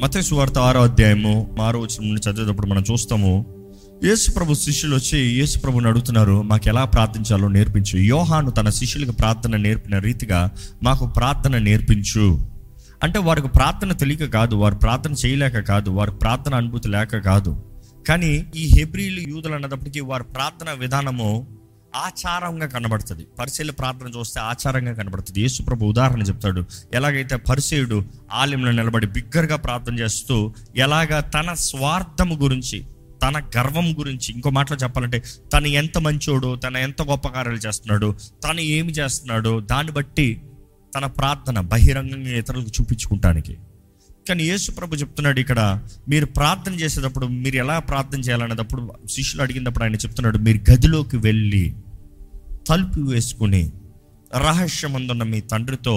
మత సువార్త ఆరో అధ్యాయము ఆరో వచ్చిన నుండి చదివేటప్పుడు మనం చూస్తాము యేసు ప్రభు శిష్యులు వచ్చి యేసు ప్రభుని అడుగుతున్నారు మాకు ఎలా ప్రార్థించాలో నేర్పించు. యోహాను తన శిష్యులకు ప్రార్థన నేర్పిన రీతిగా మాకు ప్రార్థన నేర్పించు. అంటే వారికి ప్రార్థన తెలియక కాదు వారు ప్రార్థన చేయలేక కాదు వారి ప్రార్థన అనుభూతి లేక కాదు. కానీ ఈ హెబ్రిలు యూదులు అన్నప్పటికీ వారి ప్రార్థన విధానము ఆచారంగా కనబడుతుంది. పరిశీల ప్రార్థన చూస్తే ఆచారంగా కనబడుతుంది. యేసుప్రభు ఉదాహరణ చెప్తాడు. ఎలాగైతే పరిచయుడు ఆలయంలో నిలబడి బిగ్గరగా ప్రార్థన చేస్తూ ఎలాగ తన స్వార్థము గురించి తన గర్వం గురించి ఇంకో మాటలో చెప్పాలంటే తను ఎంత మంచోడు తన ఎంత గొప్ప కార్యాలు చేస్తున్నాడు తను ఏమి చేస్తున్నాడో దాన్ని బట్టి తన ప్రార్థన బహిరంగంగా ఇతరులకు చూపించుకుంటానికి. కానీ యేసు ప్రభు చెప్తున్నాడు ఇక్కడ మీరు ప్రార్థన చేసేటప్పుడు మీరు ఎలా ప్రార్థన చేయాలనేటప్పుడు శిష్యులు అడిగినప్పుడు ఆయన చెప్తున్నాడు మీరు గదిలోకి వెళ్ళి తలుపు వేసుకుని రహస్యమందున్న మీ తండ్రితో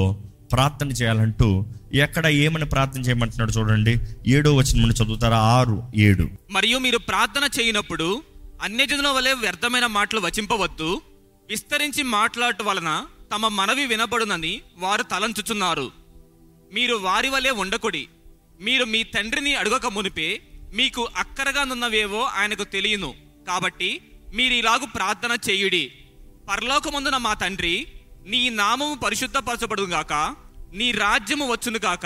ప్రార్థన చేయాలంటూ ఎక్కడ ఏమని ప్రార్థన చేయమంటున్నాడు చూడండి ఏడో వచ్చిన నుండి చదువుతారా? ఆరు ఏడు. మరియు మీరు ప్రార్థన చేయనప్పుడు అన్యజనుల వలె వ్యర్థమైన మాటలు వచింపవద్దు విస్తరించి మాట్లాడటం వలన తమ మనవి వినబడునని వారు తలంచుచున్నారు. మీరు వారి వలె ఉండకుడి. మీరు మీ తండ్రిని అడగక మునిపే మీకు అక్కరగా నున్నవేవో ఆయనకు తెలియను. కాబట్టి మీరు ఇలాగు ప్రార్థన చేయుడి. పరలోకమందున మా తండ్రి నీ నామము పరిశుద్ధపరచబడుగాక నీ రాజ్యము వచ్చునుగాక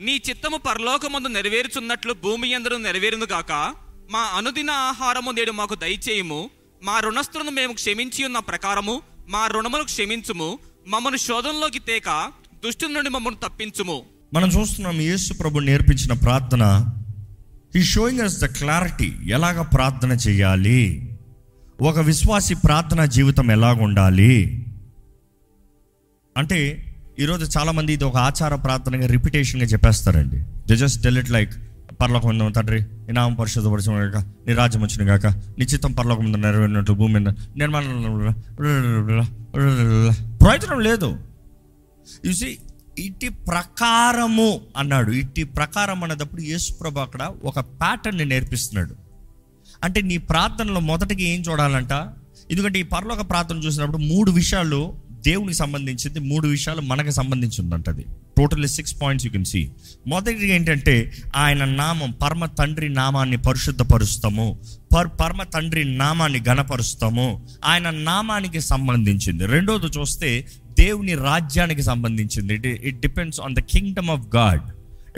నీ చిత్తము పరలోకమందు నెరవేరుచున్నట్లు భూమి అందరూ నెరవేరునుగాక మా అనుదిన ఆహారము నేడు మాకు దయచేయము. మా రుణస్థులను మేము క్షమించి ఉన్న ప్రకారము మా రుణమును క్షమించుము. మమ్మను శోధనలోకి తేక దుష్టు నుండి మమ్మల్ని తప్పించుము. మనం చూస్తున్నాం యేసు ప్రభు నేర్పించిన ప్రార్థన. ఈ షోయింగ్ అస్ ద క్లారిటీ ఎలాగ ప్రార్థన చేయాలి? ఒక విశ్వాసి ప్రార్థన జీవితం ఎలాగ ఉండాలి? అంటే ఈరోజు చాలామంది ఇది ఒక ఆచార ప్రార్థనగా రిపిటేషన్గా చెప్పేస్తారండి. The just tell it like పర్లోకం ఉందాం తండ్రి నీ నామం పరిశుద్ధపరచం కాక నీ రాజ్యం వచ్చిన కాక నీ చిత్తం పర్లోకం మీద నెరవేరినట్లు భూమి మీద నిర్మాణం ప్రయోజనం లేదు చూసి ఇట్టి ప్రకారము అన్నాడు. ఇట్టి ప్రకారం అన్నదప్పుడు యేసుప్రభు అక్కడ ఒక ప్యాటర్న్ని నేర్పిస్తున్నాడు. అంటే నీ ప్రార్థనలో మొదటికి ఏం చూడాలంట? ఎందుకంటే ఈ పరలోక ప్రార్థన చూసినప్పుడు మూడు విషయాలు దేవునికి సంబంధించింది మూడు విషయాలు మనకు సంబంధించింది అది. Totally six points you can see మొదటిది ఏంటంటే ఆయన నామం పరమ తండ్రి నామాన్ని పరిశుద్ధపరుస్తాము. పర్ పరమ తండ్రి నామాన్ని గణపరుస్తాము ఆయన నామానికి సంబంధించింది. రెండోది చూస్తే దేవుని రాజ్యానికి సంబంధించింది. It it depends on the kingdom of God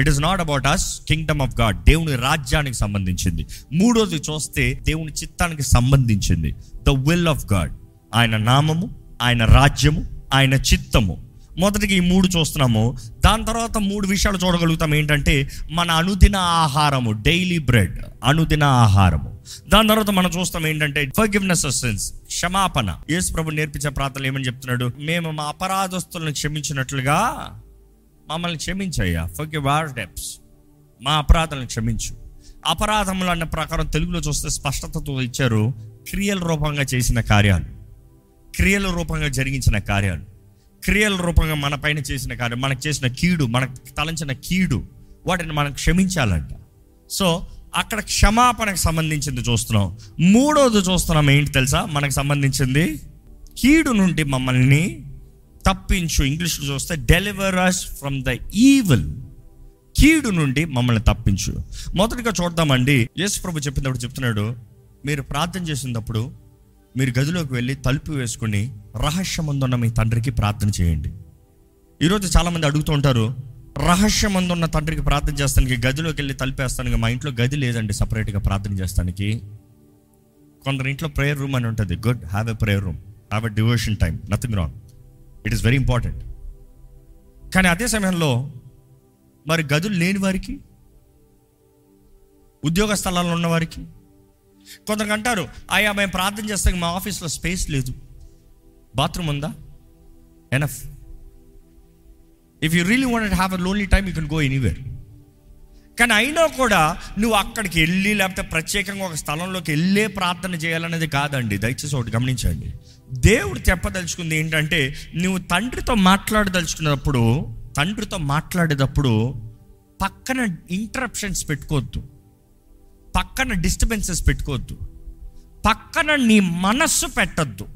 it is not about us kingdom of God దేవుని రాజ్యానికి సంబంధించింది. మూడోది చూస్తే దేవుని చిత్తానికి సంబంధించింది. ద విల్ ఆఫ్ గాడ్ ఆయన నామము ఆయన రాజ్యము ఆయన చిత్తము. మొదటికి ఈ మూడు చూస్తున్నాము. దాని తర్వాత మూడు విషయాలు చూడగలుగుతాం. ఏంటంటే మన అనుదిన ఆహారము డైలీ బ్రెడ్ అనుదిన ఆహారము. దాని తర్వాత మనం చూస్తాం ఏంటంటే ఫర్గివ్నెస్ సెన్స్ క్షమాపణ. యేసు ప్రభు నేర్పించే ప్రార్థనలు ఏమని చెప్తున్నాడు? మేము మా అపరాధస్తులను క్షమించినట్లుగా మమ్మల్ని క్షమించయ్యా. ఫర్గివ్ ఆర్ డెప్స్ మా అపరాధాలను క్షమించు. అపరాధములు అన్న ప్రకారం తెలుగులో చూస్తే స్పష్టతతో ఇచ్చారు క్రియల రూపంగా చేసిన కార్యాలు. క్రియల రూపంగా జరిగించిన కార్యాలు. క్రియల రూపంగా మన పైన చేసిన కార్యం మనకు చేసిన కీడు మనకు తలంచిన కీడు వాటిని మనం క్షమించాలంట. సో అక్కడ క్షమాపణకు సంబంధించింది చూస్తున్నాం. మూడోది చూస్తున్నాం ఏంటి తెలుసా? మనకు సంబంధించింది కీడు నుండి మమ్మల్ని తప్పించు. ఇంగ్లీష్లో చూస్తే deliver us from the evil కీడు నుండి మమ్మల్ని తప్పించు. మొదటిగా చూద్దామండి. యేసు ప్రభు చెప్పినప్పుడు చెప్తున్నాడు మీరు ప్రార్థన చేసినప్పుడు మీరు గదిలోకి వెళ్ళి తలుపు వేసుకుని రహస్యమందున్న మీ తండ్రికి ప్రార్థన చేయండి. ఈరోజు చాలామంది అడుగుతూ ఉంటారు రహస్యమందున్న తండ్రికి ప్రార్థన చేస్తానికి గదిలోకి వెళ్ళి తలుపేస్తానికి మా ఇంట్లో గది లేదండి సపరేట్గా ప్రార్థన చేస్తానికి. కొందరి ఇంట్లో ప్రేయర్ రూమ్ అని ఉంటుంది. Good have a prayer room have a devotion time nothing wrong it is very important కానీ అదే సమయంలో మరి గదులు లేని వారికి ఉద్యోగ స్థలాల్లో ఉన్న వారికి కొందరికి అంటారు అయ్యా మేము ప్రార్థన చేస్తాం మా ఆఫీస్లో స్పేస్ లేదు. బాత్రూమ్ ఉందా? Enough. If you really want have a lonely time you can go anywhere కానీ అయినా కూడా నువ్వు అక్కడికి వెళ్ళి లేకపోతే ప్రత్యేకంగా ఒక స్థలంలోకి వెళ్ళే ప్రార్థన చేయాలనేది కాదండి. దయచేసి ఒకటి గమనించండి. దేవుడు చెప్పదలుచుకుంది ఏంటంటే నువ్వు తండ్రితో మాట్లాడదలుచుకున్నప్పుడు తండ్రితో మాట్లాడేటప్పుడు పక్కన ఇంటరప్షన్స్ పెట్టుకోవద్దు. పక్కన డిస్టర్బెన్సెస్ పెట్టుకోవద్దు. పక్కన నీ మనస్సు పెట్టద్దు.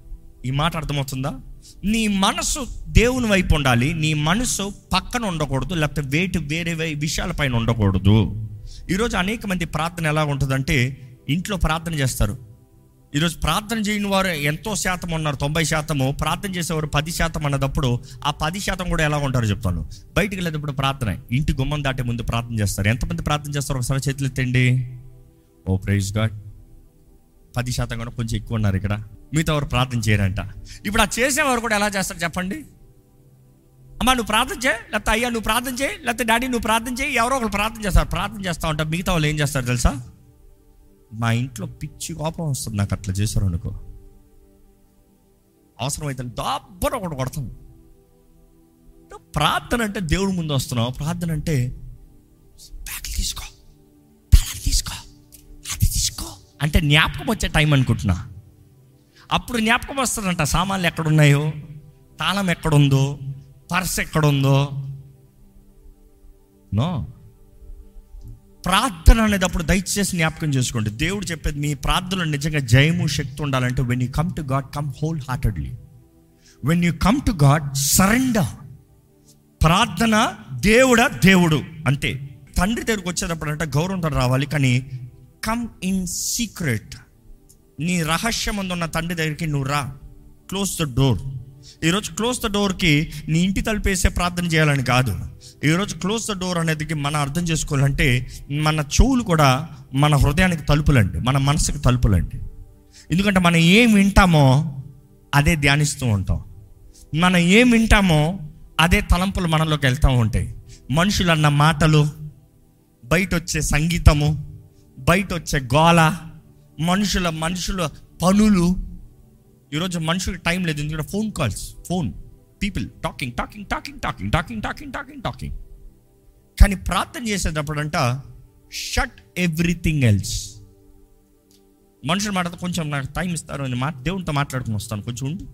ఈ మాట అర్థమవుతుందా? నీ మనసు దేవుని వైపు ఉండాలి. నీ మనసు పక్కన ఉండకూడదు. లేకపోతే వేటి వేరే వే- విషయాలపైన ఉండకూడదు. ఈరోజు అనేక మంది ప్రార్థన ఎలా ఉంటుందంటే ఇంట్లో ప్రార్థన చేస్తారు. ఈరోజు ప్రార్థన చేయని వారు ఎంతో శాతం ఉన్నారు. తొంభై శాతము. ప్రార్థన చేసేవారు పది శాతం అన్నదప్పుడు ఆ పది శాతం కూడా ఎలా ఉంటారో చెప్తాను. బయటికి వెళ్ళేటప్పుడు ప్రార్థన. ఇంటి గుమ్మం దాటే ముందు ప్రార్థన చేస్తారు. ఎంతమంది ప్రార్థన చేస్తారు? ఒకసారి చేతులు ఎత్తండి ఓ ప్రైజ్ గాడ్. పది శాతం కూడా కొంచెం ఎక్కువ ఉన్నారు ఇక్కడ. మిగతా వారు ప్రార్థన చేయరంట. ఇప్పుడు ఆ చేసేవారు కూడా ఎలా చేస్తారు చెప్పండి? అమ్మా నువ్వు ప్రార్థన చేయి లేకపోతే అయ్యా నువ్వు ప్రార్థన చేయి లేకపోతే డాడీ నువ్వు ప్రార్థన చేయి ఎవరో ఒకరు ప్రార్థన చేస్తారు. ప్రార్థన చేస్తా ఉంటా మిగతా వాళ్ళు ఏం చేస్తారు తెలుసా? మా ఇంట్లో పిచ్చి కోపం వస్తుంది నాకు అట్లా చేశారు అనుకో. అవసరమైతే దబ్బర ఒకటి కొడతాం. ప్రార్థన అంటే దేవుడి ముందు వస్తున్నావు. ప్రార్థన అంటే బ్యాగ్ తీసుకో. అంటే జ్ఞాపకం వచ్చే టైం అనుకుంటున్నా. అప్పుడు జ్ఞాపకం వస్తుందంట సామాన్లు ఎక్కడున్నాయో? తాళం ఎక్కడుందో? పర్స్ ఎక్కడుందో? నో. ప్రార్థన అనేటప్పుడు దయచేసి జ్ఞాపకం చేసుకోండి. దేవుడు చెప్పేది మీ ప్రార్థనలో నిజంగా జయము శక్తి ఉండాలంటే when you come to God come whole heartedly when you come to God surrender ప్రార్థన దేవుడా దేవుడు. అంతే. తండ్రి దగ్గరికి వచ్చేటప్పుడు అంటే గౌరవంతో రావాలి కానీ కమ్ ఇన్ సీక్రెట్ నీ రహస్యం ఉన్న తండ్రి దగ్గరికి నువ్వు రా. క్లోజ్ ద డోర్ ఈరోజు క్లోజ్ ద డోర్కి నీ ఇంటి తలుపేసే ప్రార్థన చేయాలని కాదు. ఈరోజు క్లోజ్ ద డోర్ అనేది మనం అర్థం చేసుకోవాలంటే మన చెవులు కూడా మన హృదయానికి తలుపులండి. మన మనసుకు తలుపులండి. ఎందుకంటే మనం ఏం వింటామో అదే ధ్యానిస్తూ ఉంటాం. మనం ఏం వింటామో అదే తలంపులు మనలోకి వెళ్తూ ఉంటాయి. మనుషులు అన్న మాటలు బయట వచ్చే సంగీతము బయట వచ్చే గోల మనుషుల మనుషుల పనులు. ఈరోజు మనుషులకు టైం లేదు ఎందుకంటే phone calls phone people talking talking talking talking talking talking talking talking. కానీ ప్రార్థన చేసేటప్పుడంట షట్ ఎవ్రీథింగ్ ఎల్స్ మనుషులు మాట్లాడితే కొంచెం నాకు టైం ఇస్తారు అని మా దేవునితో మాట్లాడుకుని వస్తాను. కొంచెం ఉండు.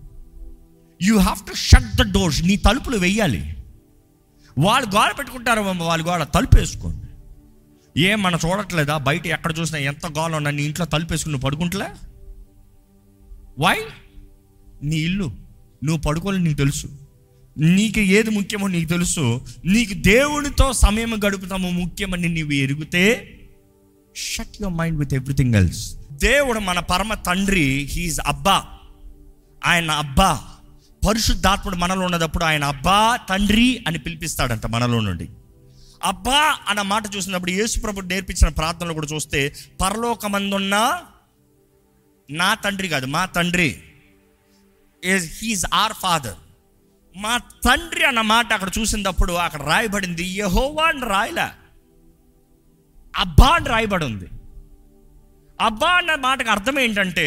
You have to shut the doors నీ తలుపులు వెయ్యాలి. వాళ్ళు గోడ పెట్టుకుంటారు వాళ్ళు గోడ తలుపు వేసుకోండి ఏం మనం చూడట్లేదా? బయట ఎక్కడ చూసినా ఎంత గోల ఉన్నా నీ ఇంట్లో తలుపేసుకుని నువ్వు పడుకుంటలే? వై నీ ఇల్లు. నువ్వు పడుకోవాలి నీకు తెలుసు. నీకు ఏది ముఖ్యమో నీకు తెలుసు. నీకు దేవునితో సమయం గడుపుతాము ముఖ్యమని నీవు ఎరిగితే shut your mind with everything else దేవుడు మన పరమ తండ్రి హీజ్ అబ్బా. ఆయన అబ్బా. పరిశుద్ధాత్ముడు మనలో ఉన్నప్పుడు ఆయన అబ్బా తండ్రి అని పిలిపిస్తాడంట మనలో నుండి. అబ్బా అన్న మాట చూసినప్పుడు యేసుప్రభు నేర్పించిన ప్రార్థనలు కూడా చూస్తే పరలోకమందున్న నా తండ్రి కాదు మా తండ్రి. హీఈస్ ఆర్ ఫాదర్ మా తండ్రి అన్న మాట అక్కడ చూసినప్పుడు అక్కడ రాయబడింది యహోవా అని రాయలే. అబ్బా అని రాయబడి ఉంది అబ్బా అన్న మాటకు అర్థం ఏంటంటే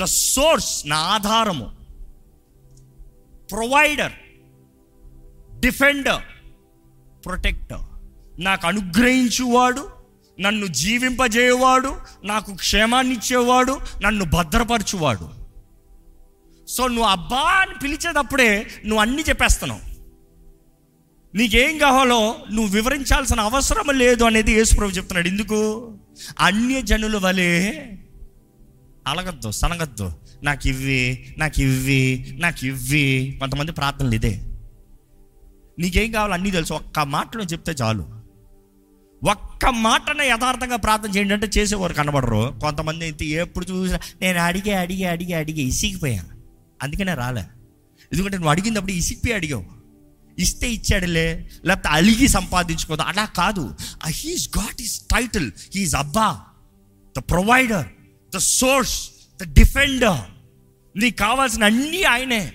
ద సోర్స్ నా ఆధారము. ప్రొవైడర్ డిఫెండర్ ప్రొటెక్టర్ నాకు అనుగ్రహించువాడు నన్ను జీవింపజేయవాడు నాకు క్షేమాన్ని ఇచ్చేవాడు నన్ను భద్రపరచువాడు. సో నువ్వు అబ్బా అని పిలిచేటప్పుడే నువ్వు అన్నీ చెప్పేస్తున్నావు. నీకేం కావాలో నువ్వు వివరించాల్సిన అవసరం లేదు అనేది యేసుప్రభు చెప్తున్నాడు. ఎందుకు? అన్య జనుల వలె అలగద్దు సనగద్దు. నాకు ఇవ్వి నాకు ఇవ్వి నాకు ఇవ్వి. కొంతమంది ప్రార్థనలు ఇదే. నీకేం కావాలో అన్నీ తెలుసు. ఒక్క మాటలో చెప్తే చాలు. ఒక్క మాటనే యథార్థంగా ప్రార్థన చేయండి అంటే చేసేవారు కనబడరు. కొంతమంది అయితే ఎప్పుడు చూసినా నేను అడిగే అడిగే అడిగే అడిగే ఇసిగిపోయాను అందుకనే రాలే. ఎందుకంటే నువ్వు అడిగినప్పుడు ఇసిగిపోయి అడిగావు. ఇస్తే ఇచ్చాడులే లేకపోతే అలిగి సంపాదించుకోదు? అలా కాదు. He's got is title he's అబ్బా the provider the source the defender నీకు కావాల్సిన అన్నీ ఆయనే.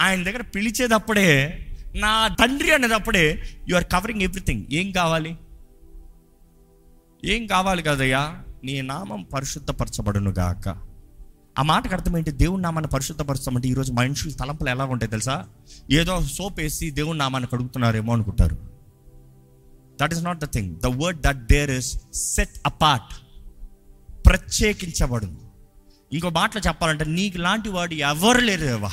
ఆయన దగ్గర పిలిచేటప్పుడే నా తండ్రి అనేటప్పుడే యు ఆర్ కవరింగ్ ఎవ్రీథింగ్ ఏం కావాలి? ఏం కావాలి కదయ్యా? నీ నామం పరిశుద్ధపరచబడును గాక. ఆ మాటకు అర్థం ఏంటి? దేవుని నామాన్ని పరిశుద్ధపరచమంటే ఈరోజు మనుషుల తలంపులు ఎలా ఉంటాయి తెలుసా? ఏదో సోప్ వేసి దేవుని నామాన్ని కడుగుతున్నారేమో అనుకుంటారు. That is not the thing the word that there is set apart ప్రత్యేకించబడింది ఇంకో మాటలో చెప్పాలంటే నీకు లాంటి వాడు ఎవరు లేరువా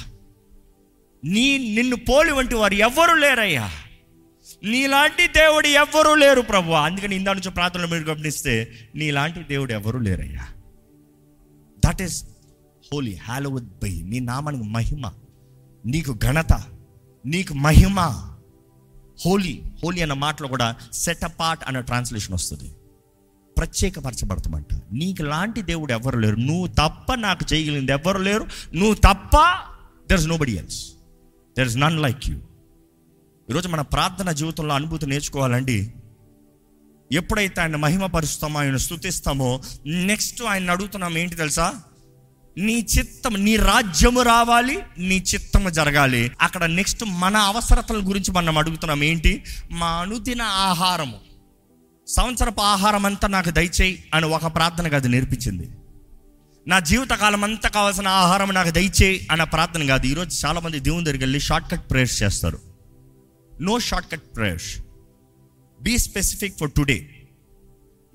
నీ నిన్ను పోలి వంటి వారు ఎవరు లేరయ్యా? నీలాంటి దేవుడు ఎవ్వరూ లేరు ప్రభు అందుకని ఇందా నుంచి ప్రార్థనలు మీరు గమనిస్తే నీలాంటి దేవుడు ఎవరూ లేరయ్యా. That is holy hallowed by నీ నామానికి మహిమ నీకు ఘనత నీకు మహిమ. హోలీ హోలీ అన్న మాటలో కూడా సెట్ అపార్ట్ అన్న ట్రాన్స్లేషన్ వస్తుంది. ప్రత్యేకపరచబడతామంట. నీకు లాంటి దేవుడు ఎవరు లేరు. నువ్వు తప్ప నాకు చేయగలిగింది ఎవరు లేరు. నువ్వు తప్ప there is no body else there is none like you ఈరోజు మన ప్రార్థన జీవితంలో అనుభూతి నేర్చుకోవాలండి. ఎప్పుడైతే ఆయన మహిమపరుస్తామో ఆయన స్థుతిస్తామో నెక్స్ట్ ఆయన అడుగుతున్నాం ఏంటి తెలుసా? నీ చిత్తం నీ రాజ్యము రావాలి నీ చిత్తము జరగాలి. అక్కడ నెక్స్ట్ మన అవసరతల గురించి మనం అడుగుతున్నాం ఏంటి? మా అనుదిన ఆహారము. సంవత్సరపు ఆహారం అంతా నాకు దయచేయి అని ఒక ప్రార్థన అది నేర్పించింది. నా జీవితకాలం అంతా కావాల్సిన ఆహారం నాకు దయచేయి అన్న ప్రార్థన కాదు. ఈరోజు చాలామంది దేవుని దగ్గరికి వెళ్ళి షార్ట్ కట్ ప్రేయర్స్ చేస్తారు. No short cut prayers be specific for today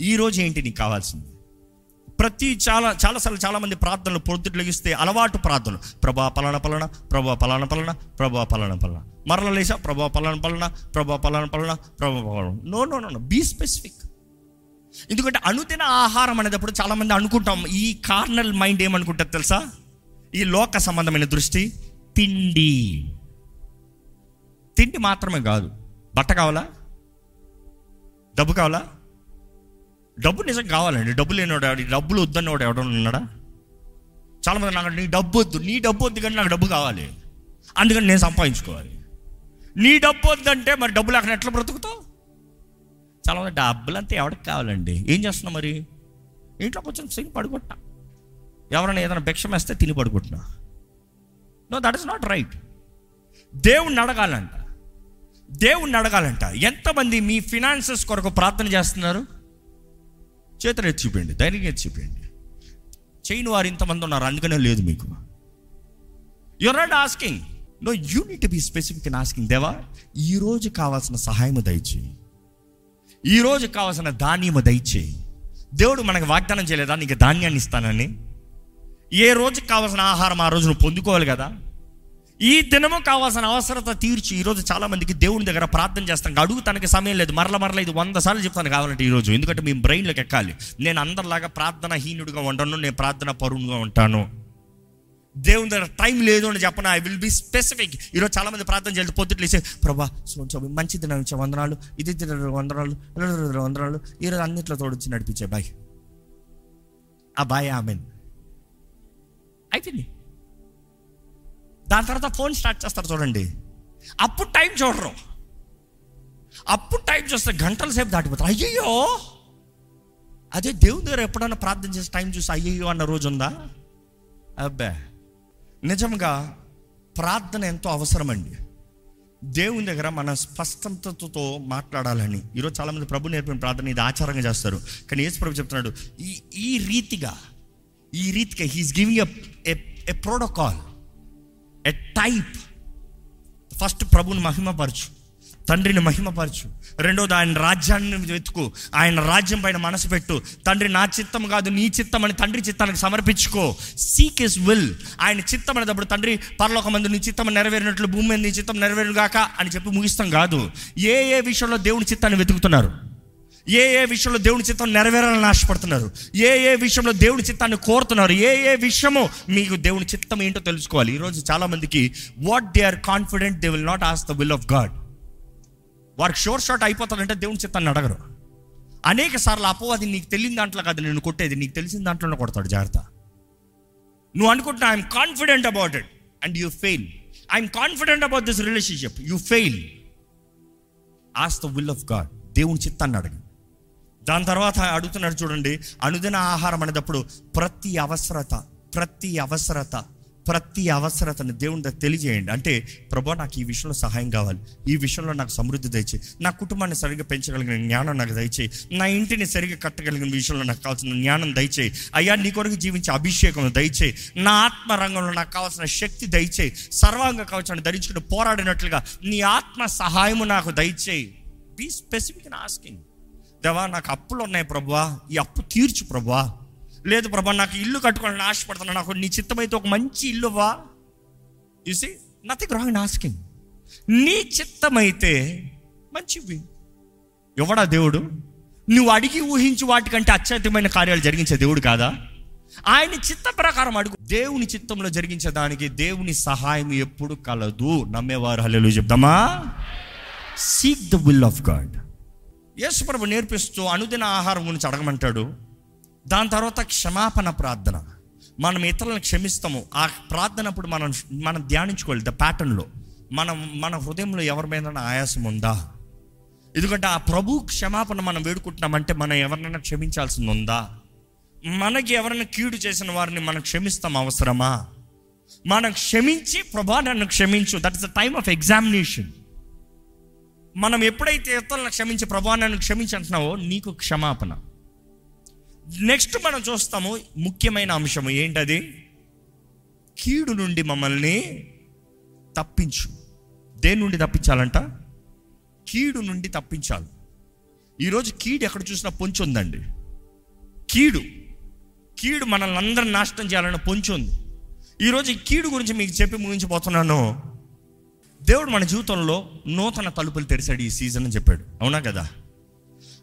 ఈరోజు ఏంటి నీకు కావాల్సింది? ప్రతి చాలా చాలాసార్లు చాలామంది ప్రార్థనలు పొద్దుట లెగిస్తే అలవాటు ప్రార్థనలు. ప్రభా పలానా పలానా ప్రభా పలానా పలానా ప్రభా పలానా పలానా. మరల లేసా ప్రభా పలానా పలానా ప్రభా పలానా పలానా ప్రభా పలానా no no no be specific ఎందుకంటే అనుదిన ఆహారం అనేటప్పుడు చాలామంది అనుకుంటాం ఈ కార్నల్ మైండ్ ఏమనుకుంటారు తెలుసా? ఈ లోక సంబంధమైన దృష్టి తిండి. తిండి మాత్రమే కాదు. బట్ట కావాలా? డబ్బు కావాలా? డబ్బు నిజం కావాలండి. డబ్బు లేనివాడు డబ్బులు వద్దన్నవాడు ఎవడన్నా ఉన్నాడా? చాలామంది నాకు నీ డబ్బు వద్దు. నీ డబ్బు వద్దు కానీ నాకు డబ్బు కావాలి. అందుకని నేను సంపాదించుకోవాలి. నీ డబ్బు వద్దంటే మరి డబ్బు లేకుండా ఎట్లా బ్రతుకుతావు? చాలా మంది డబ్బులంతా ఎవరికి కావాలండి? ఏం చేస్తున్నావు మరి? ఇంట్లో కొంచెం తిని పడుకుంటా ఎవరైనా ఏదైనా భిక్షం వేస్తే తిని పడుకుంటున్నా. No that is not right దేవుణ్ణి అడగాలంట. దేవుణ్ణి అడగాలంట. ఎంతమంది మీ ఫినాన్సెస్ కొరకు ప్రార్థన చేస్తున్నారు? చేతులు ఎత్తి చూపించండి ధైర్యంగా ఎత్తి చూపించండి. చేయని వారు ఇంతమంది ఉన్నారు అందుకనే లేదు మీకు. Your not asking no you need be specific in asking దేవా ఈ రోజు కావాల్సిన సహాయము దయచేయి. ఈ రోజు కావాల్సిన ధాన్యము దయచేయి. దేవుడు మనకు వాగ్దానం చేయలేదా? నీకు ధాన్యాన్ని ఇస్తానని. ఏ రోజుకి కావాల్సిన ఆహారం ఆ రోజు నువ్వు పొందుకోవాలి కదా? ఈ దినము కావాల్సిన అవసరత తీర్చి ఈరోజు చాలా మందికి దేవుని దగ్గర ప్రార్థన చేస్తాం. అడుగుతానికి సమయం లేదు. మరల మరల ఇది వంద సార్లు చెప్తాను కావాలంటే ఈరోజు. ఎందుకంటే మీ బ్రెయిన్లోకి ఎక్కాలి. నేను అందరిలాగా ప్రార్థన హీనుడిగా ఉండను నేను ప్రార్థన పరువుగా ఉంటాను. దేవుని దగ్గర టైం లేదు అని చెప్పను. ఐ విల్ బి స్పెసిఫిక్ ఈరోజు చాలా మంది ప్రార్థన చేయాలి. పొద్దుట్లు వేసే ప్రభా సో మంచి దినం ఇచ్చే వందనాలు ఇది వందనాలు వందనాలు ఈరోజు అన్నిట్లో తోడొచ్చి నడిపించే బాయ్. ఆ బాయ్ ఆమెన్. అయిపోయింది దాని తర్వాత ఫోన్ స్టార్ట్ చేస్తారు చూడండి. అప్పుడు టైం చూడరు. అప్పుడు టైం చూస్తే గంటల సేపు దాటిపోతారు. అయ్యయ్యో! అదే దేవుని దగ్గర ఎప్పుడన్నా ప్రార్థన చేసి టైం చూసి అయ్యయ్యో అన్న రోజు ఉందా? అబ్బే! నిజంగా ప్రార్థన ఎంతో అవసరమండి. దేవుని దగ్గర మన స్పష్టతతో మాట్లాడాలని. ఈరోజు చాలామంది ప్రభు నేర్పిన ప్రార్థన ఇది ఆచారంగా చేస్తారు. కానీ యేసు ప్రభు చెప్తున్నాడు ఈ ఈ రీతిగా ఈ రీతిగా he's giving a protocol a type first ప్రభుని మహిమపరచు. తండ్రిని మహిమపరచు. రెండోది ఆయన రాజ్యాన్ని వెతుకు. ఆయన రాజ్యం పైన మనసు పెట్టు. తండ్రి నా చిత్తం కాదు నీ చిత్తం అని తండ్రి చిత్తానికి సమర్పించుకో. సీక్ ఇస్ విల్ ఆయన చిత్తం అనేటప్పుడు తండ్రి పరలోక మంది నీ చిత్తం నెరవేరినట్లు భూమి మీద నీ చిత్తం నెరవేరుగాక అని చెప్పి ముగిస్తాం కాదు. ఏ ఏ విషయంలో దేవుని చిత్తాన్ని వెతుకుతున్నారు? ఏ ఏ విషయంలో దేవుని చిత్తం నెరవేరాలని ఆశపడుతున్నారు? ఏ ఏ విషయంలో దేవుని చిత్తాన్ని కోరుతున్నారు? ఏ ఏ విషయమో మీకు దేవుని చిత్తం ఏంటో తెలుసుకోవాలి? ఈరోజు చాలామందికి what they are confident they will not ask the will of God వారికి షోర్ షాట్ అయిపోతాడంటే దేవుని చిత్తాన్ని అడగరు. అనేక సార్లు అపవాది నీకు తెలియని దాంట్లో కాదు నేను కొట్టేది నీకు తెలిసిన దాంట్లోనే కొడతాడు జాగ్రత్త. నువ్వు అనుకుంటున్నా I'm confident about it and you fail I'm confident about this relationship you fail ask the will of God దేవుని చిత్తాన్ని అడగండి దాని తర్వాత అడుగుతున్నాడు చూడండి అనుదిన ఆహారం అనేటప్పుడు ప్రతి అవసరత ప్రతి అవసరత ప్రతి అవసరతను దేవుని తెలియజేయండి. అంటే ప్రభా నాకు ఈ విషయంలో సహాయం కావాలి. ఈ విషయంలో నాకు సమృద్ధి దయచేయి. నా కుటుంబాన్ని సరిగ్గా పెంచగలిగిన జ్ఞానం నాకు దయచేయి. నా ఇంటిని సరిగ్గా కట్టగలిగిన విషయంలో నాకు కావాల్సిన జ్ఞానం దయచేయి. అయ్యా నీ కొరకు జీవించే అభిషేకం దయచేయి. నా ఆత్మ రంగంలో నాకు కావాల్సిన శక్తి దయచేయి. సర్వాంగ కవచాన్ని ధరించుకుని పోరాడినట్లుగా నీ ఆత్మ సహాయము నాకు దయచేయి. బీ స్పెసిఫిక్ ఇన్ ఆస్కింగ్ దేవా నాకు అప్పులు ఉన్నాయి ప్రభా ఈ అప్పు తీర్చు ప్రభా లేదు ప్రభా నాకు ఇల్లు కట్టుకోవాలని ఆశపడుతున్నా. నాకు నీ చిత్తమైతే ఒక మంచి ఇల్లువా చూసి నథింగ్ రాంగ్ ఆస్కింగ్ నీ చిత్తమైతే మంచివి. ఎవడా దేవుడు? నువ్వు అడిగి ఊహించి వాటికంటే అత్యధికమైన కార్యాలు జరిగించే దేవుడు కాదా? ఆయన చిత్త ప్రకారం అడుగు. దేవుని చిత్తంలో జరిగించే దానికి దేవుని సహాయం ఎప్పుడు కలదు. నమ్మేవారు. హల్లెలూయా చెప్తామా seek the will of God యేసుప్రభు నేర్పిస్తూ అనుదిన ఆహారం గురించి అడగమంటాడు. దాని తర్వాత క్షమాపణ ప్రార్థన. మనం ఇతరులను క్షమిస్తాము. ఆ ప్రార్థన అప్పుడు మనం మనం ధ్యానించుకోవాలి. ద ప్యాటర్న్లో మనం మన హృదయంలో ఎవరి మీద ఆయాసం ఉందా? ఎందుకంటే ఆ ప్రభు క్షమాపణ మనం వేడుకుంటున్నామంటే మనం ఎవరినైనా క్షమించాల్సింది ఉందా? మనకి ఎవరైనా కీడు చేసిన వారిని మనం క్షమిస్తాం అవసరమా? మనం క్షమించి ప్రభా నన్ను క్షమించు. That is the time of examination మనం ఎప్పుడైతే ఇతరులను క్షమించి ప్రభా నన్ను క్షమించి అంటున్నావో నీకు క్షమాపణ. నెక్స్ట్ మనం చూస్తాము ముఖ్యమైన అంశము ఏంటది? కీడు నుండి మమ్మల్ని తప్పించు. దేని నుండి తప్పించాలంట? కీడు నుండి తప్పించాలి. ఈరోజు కీడు ఎక్కడ చూసినా పొంచి ఉందండి. కీడు. కీడు మనల్ని అందరిని నాశనం చేయాలని పొంచి ఉంది. ఈరోజు ఈ కీడు గురించి మీకు చెప్పి ముగించిపోతున్నాను దేవుడు మన జీవితంలో నూతన తలుపులు తెరిచాడు ఈ సీజన్ అని చెప్పాడు. అవునా కదా?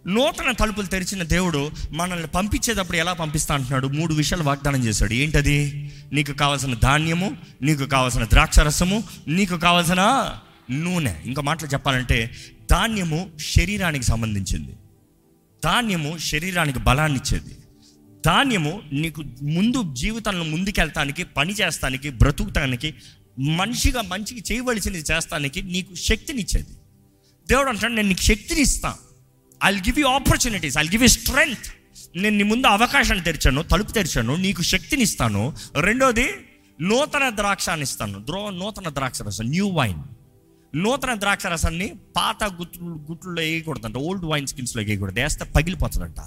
నూతన తలుపులు తెరిచిన దేవుడు మనల్ని పంపించేటప్పుడు ఎలా పంపిస్తా అంటున్నాడు? మూడు విషయాలు వాగ్దానం చేశాడు. ఏంటది? నీకు కావాల్సిన ధాన్యము నీకు కావాల్సిన ద్రాక్షరసము నీకు కావాల్సిన నూనె. ఇంకా మాటలు చెప్పాలంటే ధాన్యము శరీరానికి సంబంధించింది. ధాన్యము శరీరానికి బలాన్ని ఇచ్చేది. ధాన్యము నీకు ముందు జీవితంలో ముందుకెళ్తానికి పని చేస్తానికి బ్రతుకుతానికి మనిషిగా మంచికి చేయవలసింది చేస్తానికి నీకు శక్తినిచ్చేది. దేవుడు అంటాడు నేను నీకు శక్తిని ఇస్తాను I give you opportunities I give you strength నేను నీ ముందు అవకాశాన్ని తెరిచాను తలుపు తెరిచాను నీకు శక్తిని ఇస్తాను రెండోది నూతన ద్రాక్షాన్ని ఇస్తాను ద్రో నూతన ద్రాక్ష రసం న్యూ వైన్ నూతన ద్రాక్ష రసాన్ని పాత గుట్లు గుట్లో వేయకూడదంట ఓల్డ్ వైన్ స్కిన్స్లో వేయకూడదు. వేస్తే పగిలిపోతుందంట.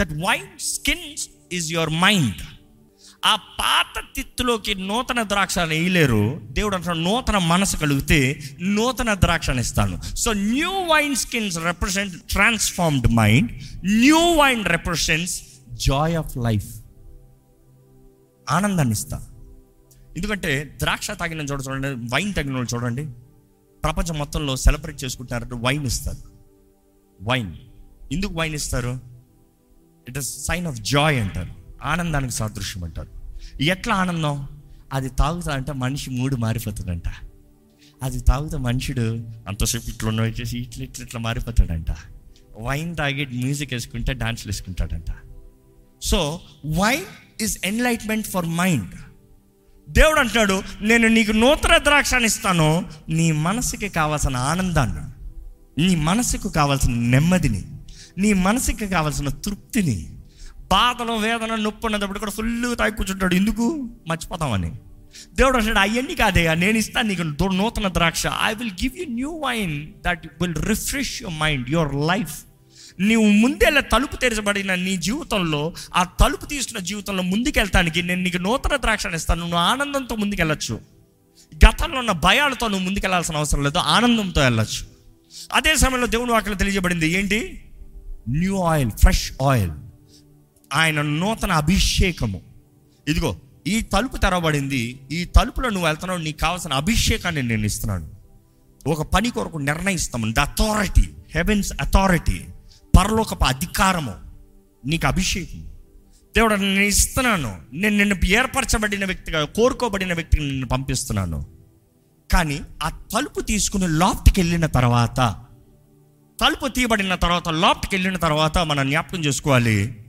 That wine skins is your mind ఆ పాత తిత్తులోకి నూతన ద్రాక్ష వేయలేరు. దేవుడు అంటున్నాడు నూతన మనసు కలిగితే నూతన ద్రాక్షని ఇస్తాను. So new wine skins represent transformed mind new wine represents joy of life ఆనందాన్ని ఇస్తా. ఎందుకంటే ద్రాక్ష తాగిన చోట చూడండి వైన్ తాగిన వాళ్ళు చూడండి ప్రపంచం మొత్తంలో సెలబ్రేట్ చేసుకుంటున్నారంటే వైన్ ఇస్తారు. వైన్ ఎందుకు వైన్ ఇస్తారు? It is sign of joy అంటారు. ఆనందానికి సాదృశ్యం అంటారు. ఎట్లా ఆనందం? అది తాగుతా అంటే మనిషి మూడు మారిపోతుందంట అది తాగుతా మనుషుడు అంతసేపు ఇట్లా ఉన్న వచ్చేసి ఇట్లా ఇట్లా ఇట్లా మారిపోతాడంట. వైన్ తాగి మ్యూజిక్ వేసుకుంటే డాన్స్లు వేసుకుంటాడంట. So wine is enlightenment for mind దేవుడు అంటున్నాడు నేను నీకు నూతన ద్రాక్షాన్ని ఇస్తాను. నీ మనసుకి కావాల్సిన ఆనందాన్ని నీ మనసుకు కావాల్సిన నెమ్మదిని నీ మనసుకి కావాల్సిన తృప్తిని బాధలు వేదన నొప్పి ఉన్నప్పుడు కూడా ఫుల్గా తాగి కూర్చుంటాడు. ఎందుకు? మర్చిపోతామని. దేవుడు అంటాడు అవన్నీ కాదయ్యా నేను ఇస్తాను నీకు నూతన ద్రాక్ష. I will give you new wine that will refresh your mind your life నీవు ముందేలా తలుపు తెరచబడిన నీ జీవితంలో ఆ తలుపు తీసిన జీవితంలో ముందుకెళ్తానికి నేను నీకు నూతన ద్రాక్షను ఇస్తాను. నువ్వు ఆనందంతో ముందుకెళ్ళచ్చు. గతంలో ఉన్న భయాలతో నువ్వు ముందుకెళ్ళాల్సిన అవసరం లేదు ఆనందంతో వెళ్ళచ్చు. అదే సమయంలో దేవుని వాక్యం తెలియజేయబడింది ఏంటి? న్యూ ఆయిల్ ఫ్రెష్ ఆయిల్ ఆయన నూతన అభిషేకము. ఇదిగో ఈ తలుపు తెరవబడింది ఈ తలుపులో నువ్వు వెళ్తున్నావు నీకు కావాల్సిన అభిషేకాన్ని నేను ఇస్తున్నాను. ఒక పని కొరకు నిర్ణయిస్తాము. ద అథారిటీ హెవెన్స్ అథారిటీ పరలోకపు అధికారము నీకు అభిషేకం దేవుడు నేను ఇస్తున్నాను. నేను నిన్ను ఏర్పరచబడిన వ్యక్తిగా కోరుకోబడిన వ్యక్తిని నిన్ను పంపిస్తున్నాను. కానీ ఆ తలుపు తీసుకుని లాఫ్ట్కి వెళ్ళిన తర్వాత తలుపు తీయబడిన తర్వాత లాఫ్ట్కి వెళ్ళిన తర్వాత మనం జ్ఞాపకం చేసుకోవాలి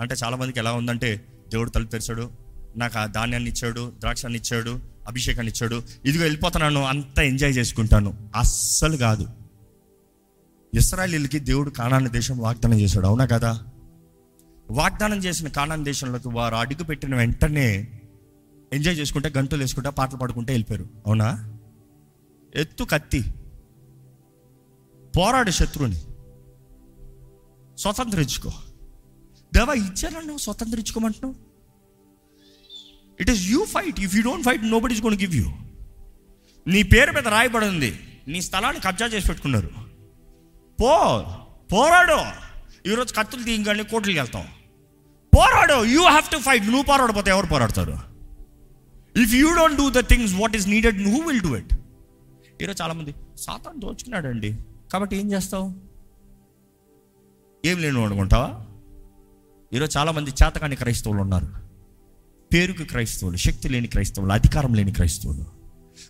అంటే చాలామందికి ఎలా ఉందంటే దేవుడు తలుపు తెరిచాడు నాకు ఆ ధాన్యాన్ని ఇచ్చాడు ద్రాక్షాన్ని ఇచ్చాడు అభిషేకాన్ని ఇచ్చాడు ఇదిగో వెళ్ళిపోతున్నాను అంతా ఎంజాయ్ చేసుకుంటాను. అస్సలు కాదు. ఇస్రాయలీలకి దేవుడు కానాని దేశం వాగ్దానం చేశాడు అవునా కదా? వాగ్దానం చేసిన కానాన్ దేశంలోకి వారు అడుగు పెట్టిన వెంటనే ఎంజాయ్ చేసుకుంటే గంటలు వేసుకుంటే పాటలు పాడుకుంటే వెళ్ళిపోయారు అవునా? ఎత్తు కత్తి. పోరాడు శత్రువుని. స్వతంత్రించుకో. దేవా ఇచ్చానన్నా స్వతంత్రించుకోమంటున్నావు? It is you fight if you don't fight no but is gone give you నీ పేరు మీద రాయబడి ఉంది నీ స్థలాన్ని కబ్జా చేసి పెట్టుకున్నారు. పో పోరాడు. ఈరోజు కత్తులు తీయగానే కోట్లకి వెళ్తాం. పోరాడు. యూ హ్యావ్ టు ఫైట్ నువ్వు పోరాడపోతే ఎవరు పోరాడతారు? If you don't do the things what is needed who will do it ఈరోజు చాలామంది సాతాన్ని దోచుకున్నాడండి. కాబట్టి ఏం చేస్తావు? ఏం లేను అనుకుంటావా? ఈరోజు చాలామంది చేతకాని క్రైస్తవులు ఉన్నారు. పేరుకు క్రైస్తవులు శక్తి లేని క్రైస్తవులు అధికారం లేని క్రైస్తవులు.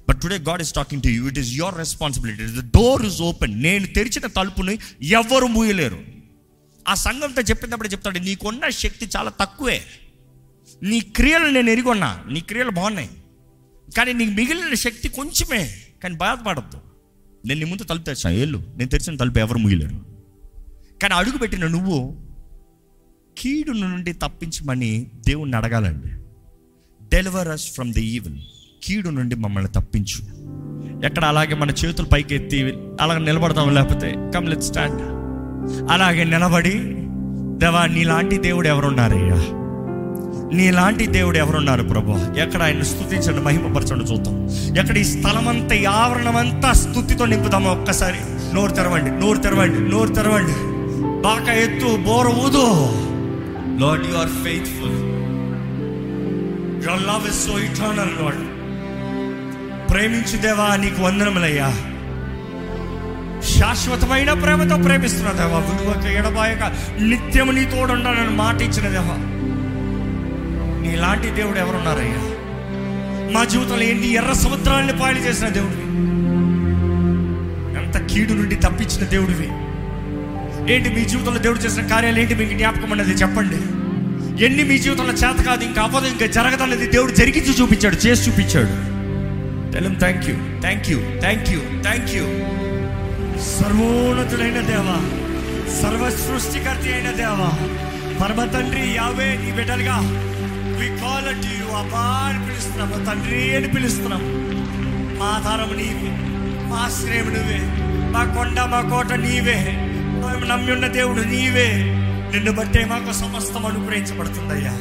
But today God is talking to you it is your responsibility the door is open నేను తెరిచిన తలుపుని ఎవరు మూయలేరు. ఆ సంఘంతో చెప్పినప్పుడు చెప్తాడు నీకున్న శక్తి చాలా తక్కువే. నీ క్రియలు నేను ఎరిగొన్నా. నీ క్రియలు బాగున్నాయి. కానీ నీకు మిగిలిన శక్తి కొంచెమే. కానీ బాధపడద్దు. నేను నీ ముందు తలుపు తెరిచాను. ఏళ్ళు నేను తెరిచిన తలుపు ఎవరు ముగిలేరు కానీ అడుగుపెట్టిన నువ్వు కీడు నుండి తప్పించమని దేవుణ్ణి అడగాలండి. Deliver us from the even కీడు నుండి మమ్మల్ని తప్పించు. ఎక్కడ అలాగే మన చేతులు పైకి ఎత్తి అలాగే నిలబడతాం లేకపోతే కమ్ లెట్ స్టాండ్ అలాగే నిలబడి దేవా నీలాంటి దేవుడు ఎవరున్నారయ్యా? నీలాంటి దేవుడు ఎవరున్నారు ప్రభు? ఎక్కడ ఆయన స్థుతించండి మహిమపరచండి చూద్దాం. ఎక్కడ ఈ స్థలమంతా ఈ ఆవరణమంతా స్థుతితో నింపుదాము ఒక్కసారి. నోరు తెరవండి నోరు తెరవండి నోరు తెరవండి. బాక ఎత్తు బోర ఊదు. Lord you are faithful your love is so eternal Lord ప్రేమించు దేవా నీకు వందనములయ్యా. శాశ్వతమైన ప్రేమతో ప్రేమిస్తున్న దేవా విడువక ఎడబాయక నిత్యము నీ తోడుండాలని మాట ఇచ్చిన దేవా. నీలాంటి దేవుడు ఎవరున్నారయ్యా? మా జీవితంలో ఏంటి ఎర్ర సముద్రాన్ని పాడి చేసిన దేవుడివి. ఎంత కీడు నుండి తప్పించిన దేవుడివి. ఏంటి మీ జీవితంలో దేవుడు చేసిన కార్యాలు ఏంటి మీకు జ్ఞాపకం అనేది చెప్పండి? ఎన్ని మీ జీవితంలో చేత కాదు ఇంకా అవ్వదు ఇంకా జరగదనేది దేవుడు జరిగించి చూపించాడు చేసి చూపించాడు. తెలం thank you thank you thank you thank you సర్వోన్నతుడైన దేవా సర్వ సృష్టికర్త అయిన దేవా పరమ తండ్రి యావే నీ బిడ్డలుగా. వి కాల్ అట్ యు అబ్బా అని పిలుస్తున్నాము తండ్రి అని పిలుస్తున్నాం. మా ఆధారం నీవే మా ఆశ్రయం నువ్వే మా కొండ మా కోట నీవే. మేము నమ్మి ఉన్న దేవుడు నీవే. నిన్ను బట్టే మాకు సమస్తం అనుగ్రహించబడుతుందయ్యా.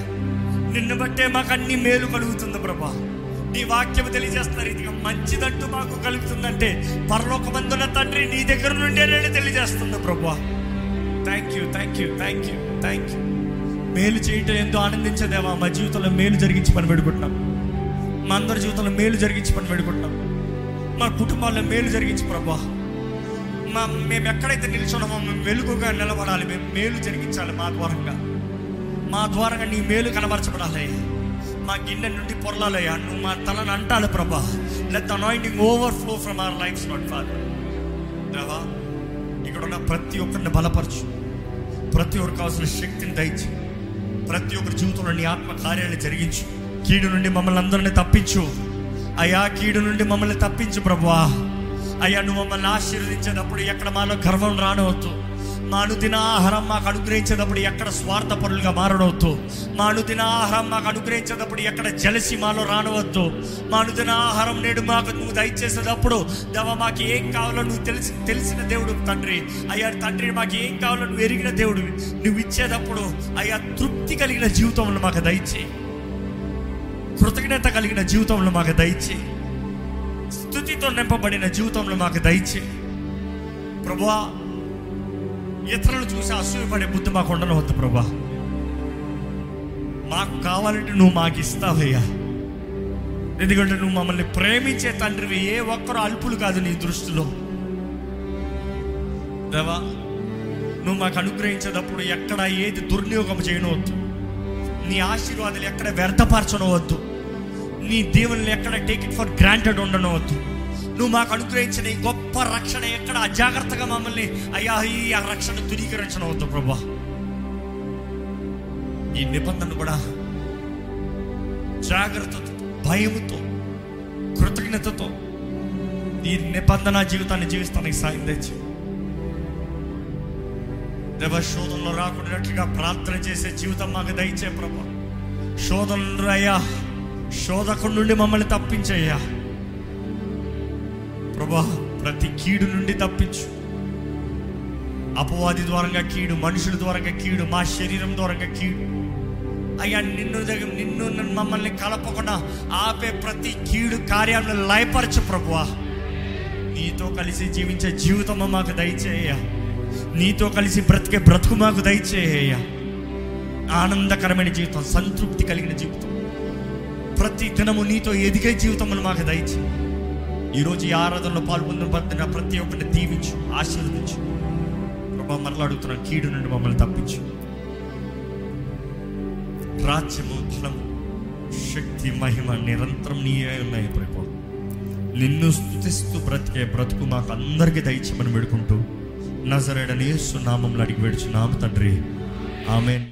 నిన్ను బట్టే మాకు అన్ని మేలు కలుగుతుంది ప్రభా. నీ వాక్యం తెలియజేస్తున్న రీతిగా మంచిదంటూ మాకు కలుగుతుందంటే పరలోకమందున తండ్రి నీ దగ్గర నుండే నేను తెలియజేస్తుంది ప్రభా. Thank you thank you thank you thank you మేలు చేయటం ఎంతో ఆనందించదేవా మా జీవితంలో మేలు జరిగించి పని పెడుకుంటున్నాం మా అందరి జీవితంలో మేలు జరిగించి పని పెడుకుంటున్నాం మా కుటుంబాల్లో మేలు జరిగించి ప్రభా. మా మేము ఎక్కడైతే నిల్చున్నామో మేము వెలుగుగా నిలబడాలి. మేము మేలు జరిగించాలి మా ద్వారంగా. మా ద్వారంగా నీ మేలు కనబరచబడాలి. మా గిన్నె నుండి పొరలాలయ్యా. నువ్వు మా తలను అంటాడు ప్రభా. Let anointing overflow from our life not father దేవా ఇక్కడ ఉన్న ప్రతి ఒక్కరిని బలపరచు. ప్రతి ఒక్కరికి కావాల్సిన శక్తిని దయచి. ప్రతి ఒక్కరి జీవితంలో నీ ఆత్మ కార్యాన్ని జరిగించు. కీడు నుండి మమ్మల్ని అందరిని తప్పించు. అయ్యా కీడు నుండి మమ్మల్ని తప్పించు ప్రభువా అయ్యా నువ్వు మమ్మల్ని ఆశీర్వదించేటప్పుడు ఎక్కడ మాలో గర్వం రానవద్దు. మా అనుదిన ఆహారం మాకు అనుగ్రహించేటప్పుడు ఎక్కడ స్వార్థపరులుగా మారడవద్దు మా అనుదిన ఆహారం మాకు అనుగ్రహించేటప్పుడు ఎక్కడ జలసి మాలో రానవద్దు. మా అనుదిన ఆహారం నేడు మాకు నువ్వు దయచేసేటప్పుడు దవ మాకు ఏం కావాలో నువ్వు తెలిసి తెలిసిన దేవుడు తండ్రి. అయ్యా తండ్రి మాకు ఏం కావాలో నువ్వు ఎరిగిన దేవుడు. నువ్వు ఇచ్చేటప్పుడు అయ్యా తృప్తి కలిగిన జీవితంలో మాకు దయచేయి. కృతజ్ఞత కలిగిన జీవితంలో మాకు దయచేయి. స్థుతితో నింపబడిన జీవితంలో మాకు దయచే ప్రభా ఇతరులు చూసి అసూయపడే బుద్ధి మాకు ఉండనవద్దు ప్రభా మాకు కావాలంటే నువ్వు మాకు ఇస్తావయ్యా. ఎందుకంటే నువ్వు మమ్మల్ని ప్రేమించే తండ్రివి ఏ ఒక్కరు అల్పులు కాదు నీ దృష్టిలో. దేవా నువ్వు మాకు అనుగ్రహించేటప్పుడు ఎక్కడ ఏది దుర్వినియోగం చేయనవద్దు. నీ ఆశీర్వాదాలు ఎక్కడ వ్యర్థపరచనవద్దు. నీ దేవుని ఎక్కడ టేక్ ఇట్ ఫర్ గ్రాంటెడ్ ఉండనవద్దు. నువ్వు మాకు అనుగ్రహించిన ఈ గొప్ప రక్షణ ఎక్కడ అజాగ్రత్తగా మమ్మల్ని అయ్యా ఈ ఆ రక్షణ ధృవీకరించనవద్దు ప్రభా. ఈ నిబంధన కూడా జాగ్రత్త భయముతో కృతజ్ఞతతో ఈ నిబంధన జీవితాన్ని జీవిస్తానికి సాయం తెచ్చి. దేవ శోధనలో రాకుండాట్లుగా ప్రార్థన చేసే జీవితం మాకు దయచే ప్రభా. శోధనలు అయ్యా శోధకుడి నుండి మమ్మల్ని తప్పించయ్యా. ప్రభా ప్రతి కీడు నుండి తప్పించు. అపవాది ద్వారంగా కీడు మనుషుల ద్వారంగా కీడు మా శరీరం ద్వారంగా కీడు. అయ్యా నిన్ను దగ్గర నిన్ను మమ్మల్ని కలపకుండా ఆపే ప్రతి కీడు కార్యాలను లయపరచు ప్రభువా. నీతో కలిసి జీవించే జీవితం మాకు దయచేయ నీతో కలిసి బ్రతికే బ్రతుకు మాకు దయచేయ ఆనందకరమైన జీవితం సంతృప్తి కలిగిన జీవితం. ప్రతి దినము నీతో ఎదిగే జీవితమును మాకు దయచి ఈరోజు ఈ ఆరాధనలో పాల్గొన్న ప్రతి ఒక్కరిని దీవించు ఆశీర్వదించు. ప్రభా మరలా కీడు నుండి మమ్మల్ని తప్పించు. రాజ్యము ధనము శక్తి మహిమ నిరంతరం నీయే ఉన్నాయి ప్రభు నిన్ను స్థుతిస్తూ బ్రతికే బ్రతుకు మాకు అందరికీ దయచేయమని వేడుకుంటూ నజరేడని యేసు నామంలో అడిగి నామ తండ్రి. ఆమెన్.